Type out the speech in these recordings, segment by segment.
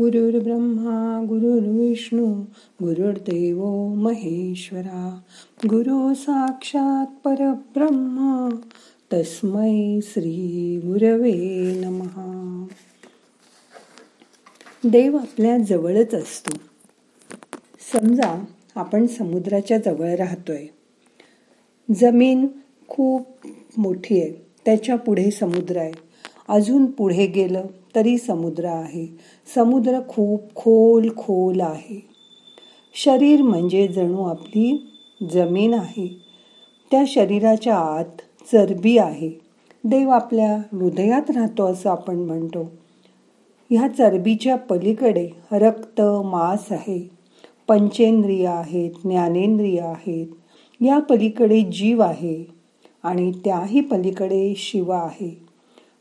गुरुर्ब्रह्मा गुरुर्विष्णू गुरुर्देव महेश्वरा. गुरु साक्षात परब्रह्मा तस्मै श्री गुरवे नमहा देव आपल्या जवळच असतो. समजा आपण समुद्राच्या जवळ राहतोय. जमीन खूप मोठी आहे. त्याच्या पुढे समुद्र आहे. अजून पुढे गेलं तरी समुद्र आहे. समुद्र खूप खोल खोल आहे. शरीर म्हणजे जणू आपली जमीन आहे. त्या शरीराच्या आत चरबी आहे. देव आपल्या हृदयात राहतो असं आपण म्हणतो. ह्या चरबीच्या पलीकडे रक्त मांस आहे. पंचेंद्रिय आहेत ज्ञानेंद्रिय आहेत. या पलीकडे जीव आहे आणि त्याही पलीकडे शिव आहे.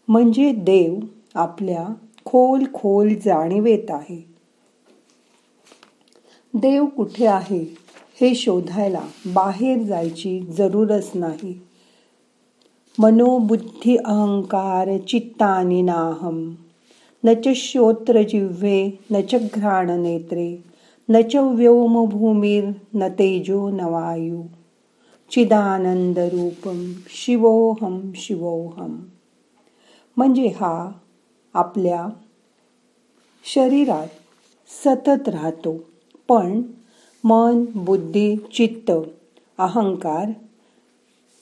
म्हणजे देव आपल्या खोल खोल जाणीवेत आहे. देव कुठे आहे हे शोधायला बाहेर जायची जरूरच नाही. मनोबुद्धी अहंकार चित्तानी नाहम. न च श्रोत्र जिव्हे न च घ्राण नेत्रे न च व्योम न तेजो न वायू. चिदानंद रूपम शिवोहम शिवोहम म्हणजे हा आपल्या शरीरात सतत राहतो. पण मन बुद्धी चित्त अहंकार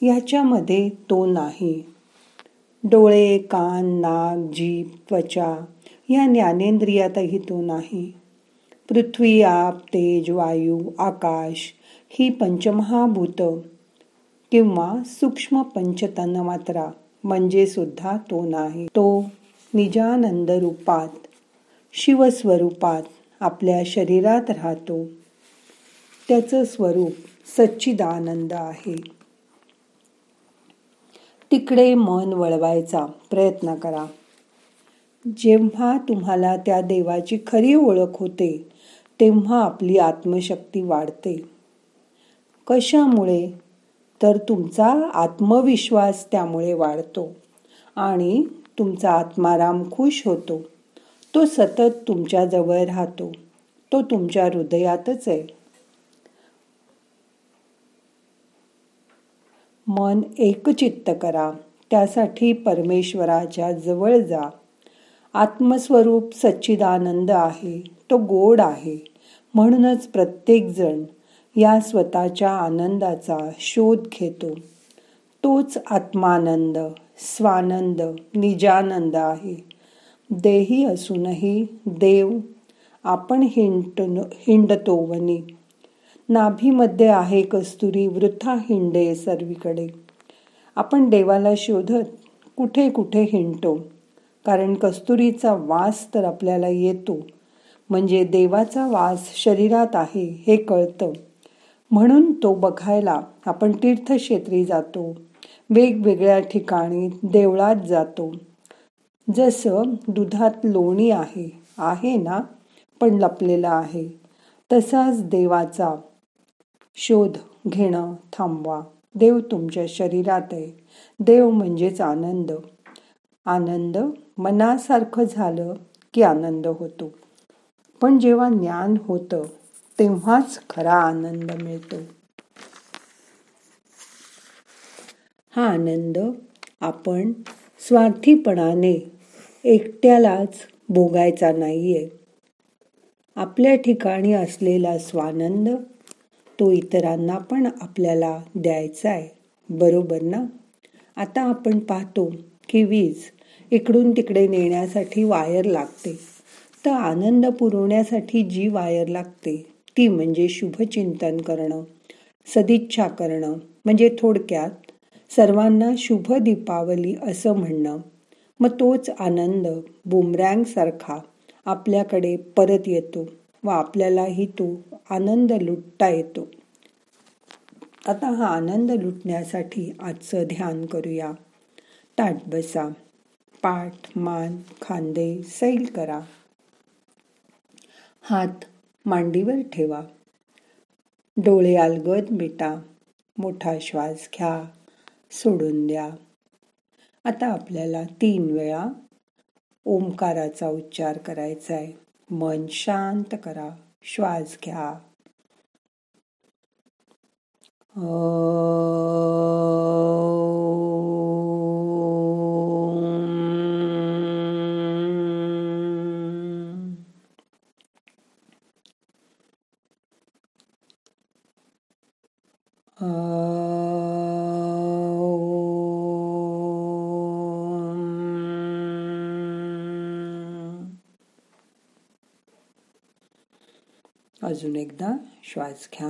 ह्याच्यामध्ये तो नाही. डोळे कान नाक जीभ त्वचा या ज्ञानेंद्रियातही तो नाही. पृथ्वी आप तेज वायू आकाश ही पंचमहाभूत किंवा सूक्ष्म पंचतन मात्रा म्हणजे सुद्धा तो नाही. तो निजानंद रूपात शिवस्वरूपात आपल्या शरीरात राहतो. त्याचं स्वरूप सच्चिदानंद आहे. तिकडे मन वळवायचा प्रयत्न करा. जेव्हा तुम्हाला त्या देवाची खरी ओळख होते तेव्हा आपली आत्मशक्ती वाढते. कशामुळे? तर तुमचा आत्मविश्वास त्यामुळे वाढतो आणि तुमचा आत्माराम खुश होतो. तो सतत तुमच्या जवळ राहतो. तो तुमच्या हृदयातच आहे. मन एकचित्त करा. त्यासाठी परमेश्वराच्या जवळ जा. आत्मस्वरूप सच्चिदानंद आहे. तो गोड आहे. म्हणूनच प्रत्येकजण या स्वतःच्या आनंदाचा शोध घेतो. तोच आत्मानंद स्वानंद निजानंद आहे. देही असूनही देव आपण हिंट हिंडतो वनी. नाभीमध्ये आहे कस्तुरी वृथा हिंडे सर्वीकडे. आपण देवाला शोधत कुठे कुठे हिंडतो? कारण कस्तुरीचा वास तर आपल्याला येतो. म्हणजे देवाचा वास शरीरात आहे हे कळतं. म्हणून तो बघायला आपण तीर्थक्षेत्री जातो. वेगवेगळ्या ठिकाणी देवळात जातो. जसं दुधात लोणी आहे आहे ना? पण लपलेला आहे. तसाच देवाचा शोध घेणं थांबवा. देव तुमच्या शरीरात आहे. देव म्हणजेच आनंद. आनंद मनासारखं झालं की आनंद होतो. पण जेव्हा ज्ञान होतं तेव्हाच खरा आनंद मिळतो. हा आनंद आपण स्वार्थीपणाने एकट्यालाच भोगायचा नाहीये. आपल्या ठिकाणी असलेला स्वानंद तो इतरांना पण आपल्याला द्यायचा आहे बरोबर ना? आता आपण पाहतो की वीज इकडून तिकडे नेण्यासाठी वायर लागते. तर आनंद पुरवण्यासाठी जी वायर लागते ती म्हणजे शुभचिंतन करणं सदिच्छा करणं म्हणजे थोडक्यात सर्वांना शुभ दीपावली असं म्हणणं. मग तोच आनंद बुमरँगसारखा आपल्याकडे परत येतो व आपल्यालाही तो आनंद लुटता येतो. आता हा आनंद लुटण्यासाठी आजचं ध्यान करूया. ताट बसा पाठ मान खांदे सैल करा. हात मांडीवर ठेवा. डोळे अलगद मिटा. मोठा श्वास घ्या. सोडून द्या. आता आपल्याला तीन वेळा ओंकाराचा उच्चार करायचा आहे मन शांत करा. श्वास घ्या. अजून एकदा श्वास घ्या.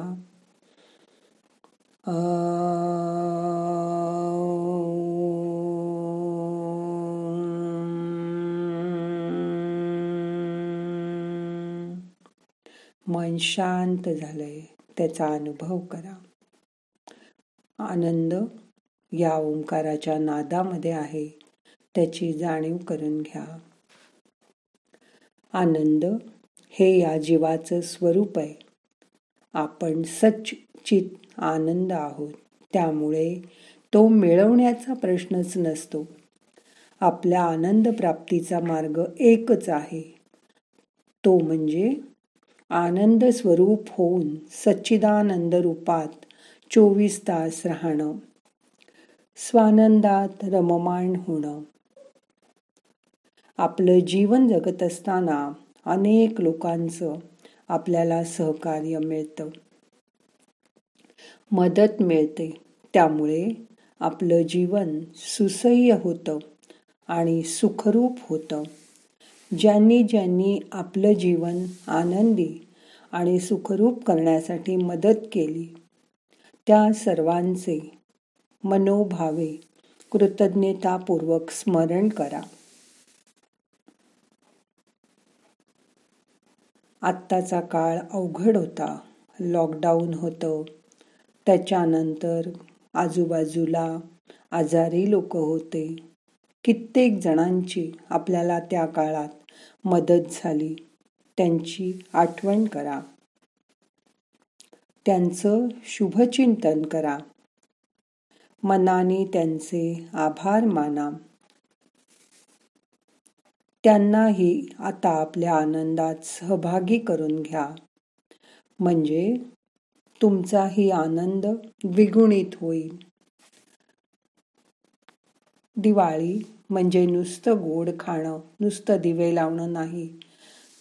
मन शांत झालंय त्याचा अनुभव करा. आनंद या ओंकाराच्या नादामध्ये आहे त्याची जाणीव करून घ्या. आनंद हे या जीवाचं स्वरूप आहे. आपण सच्चित आनंद आहोत. त्यामुळे तो मिळवण्याचा प्रश्नच नसतो. आपल्या आनंद प्राप्तीचा मार्ग एकच आहे. तो म्हणजे आनंद स्वरूप होऊन सच्चिदानंद रूपात चोवीस तास राहणं. स्वानंदात रममाण होणं. आपलं जीवन जगत असताना अनेक लोकांचं आपल्याला सहकार्य मिळतं. मदत मिळते. त्यामुळे आपलं जीवन सुसह्य होतं आणि सुखरूप होतं. ज्यांनी ज्यांनी आपलं जीवन आनंदी आणि सुखरूप करण्यासाठी मदत केली त्या सर्वांचे मनोभावे कृतज्ञतापूर्वक स्मरण करा. आत्ताचा काळ अवघड होता. लॉकडाऊन होतं. त्याच्यानंतर आजूबाजूला आजारी लोक होते. कित्येक जणांची आपल्याला त्या काळात मदत झाली. त्यांची आठवण करा. त्यांचं शुभचिंतन करा. मनाने त्यांचे आभार माना. त्यांनाही आता आपल्या आनंदात सहभागी करून घ्या. म्हणजे तुमचाही आनंद द्विगुणित होईल. दिवाळी म्हणजे नुसतं गोड खाणं नुसतं दिवे लावणं नाही.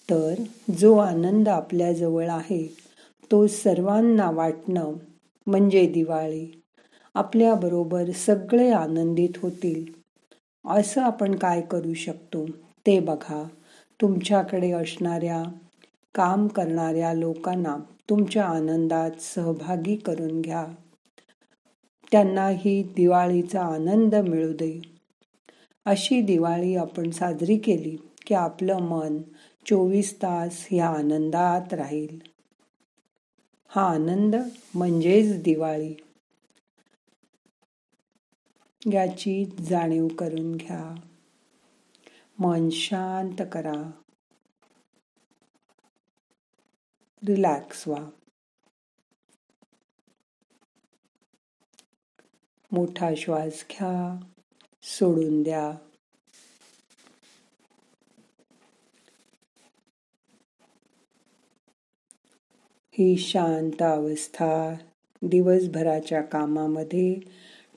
तर जो आनंद आपल्याजवळ आहे तो सर्वांना वाटणं म्हणजे दिवाळी. आपल्याबरोबर सगळे आनंदित होतील. असं आपण काय करू शकतो? ते बघा. तुमच्याकडे असणाऱ्या काम करणाऱ्या लोकांना तुमच्या आनंदात सहभागी करून घ्या. त्यांनाही दिवाळीचा आनंद मिळू दे. अशी दिवाळी आपण साजरी केली की आपलं मन चोवीस तास ह्या आनंदात राहील. हा आनंद म्हणजेच दिवाळी. याची जाणीव करून घ्या. मन शांत करा. रिलॅक्स व्हा. मोठा श्वास घ्या. सोडून द्या. ही शांत अवस्था दिवसभराच्या कामामध्ये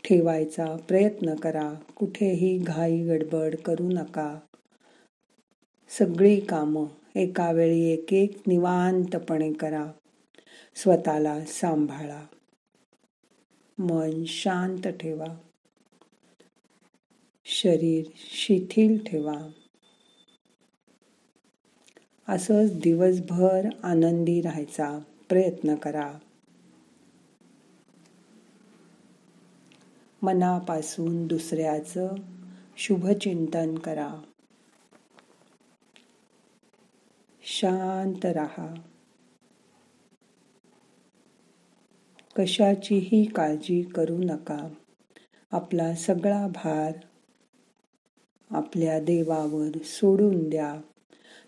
ठेवायचा प्रयत्न करा. कुठेही घाई गडबड करू नका. सगळी कामं एका वेळी एक एक निवांतपणे करा. स्वतःला सांभाळा. मन शांत ठेवा. शरीर शिथिल ठेवा. असंच दिवसभर आनंदी राहायचा प्रयत्न करा. मनापासून दुसऱ्याचं शुभचिंतन करा. शांत राहा. कशाचीही काळजी करू नका. आपला सगळा भार आपल्या देवावर सोडून द्या.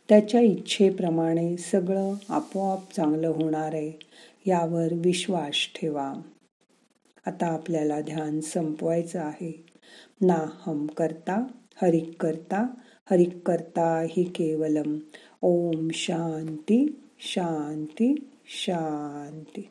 त्याच्या इच्छेप्रमाणे सगळं आपोआप चांगलं होणार आहे यावर विश्वास ठेवा. आता आपल्याला ध्यान संपवायचं आहे. ना हम करता हरिक करता हरिक करता हि केवलम. ओम शांती शांती शांती.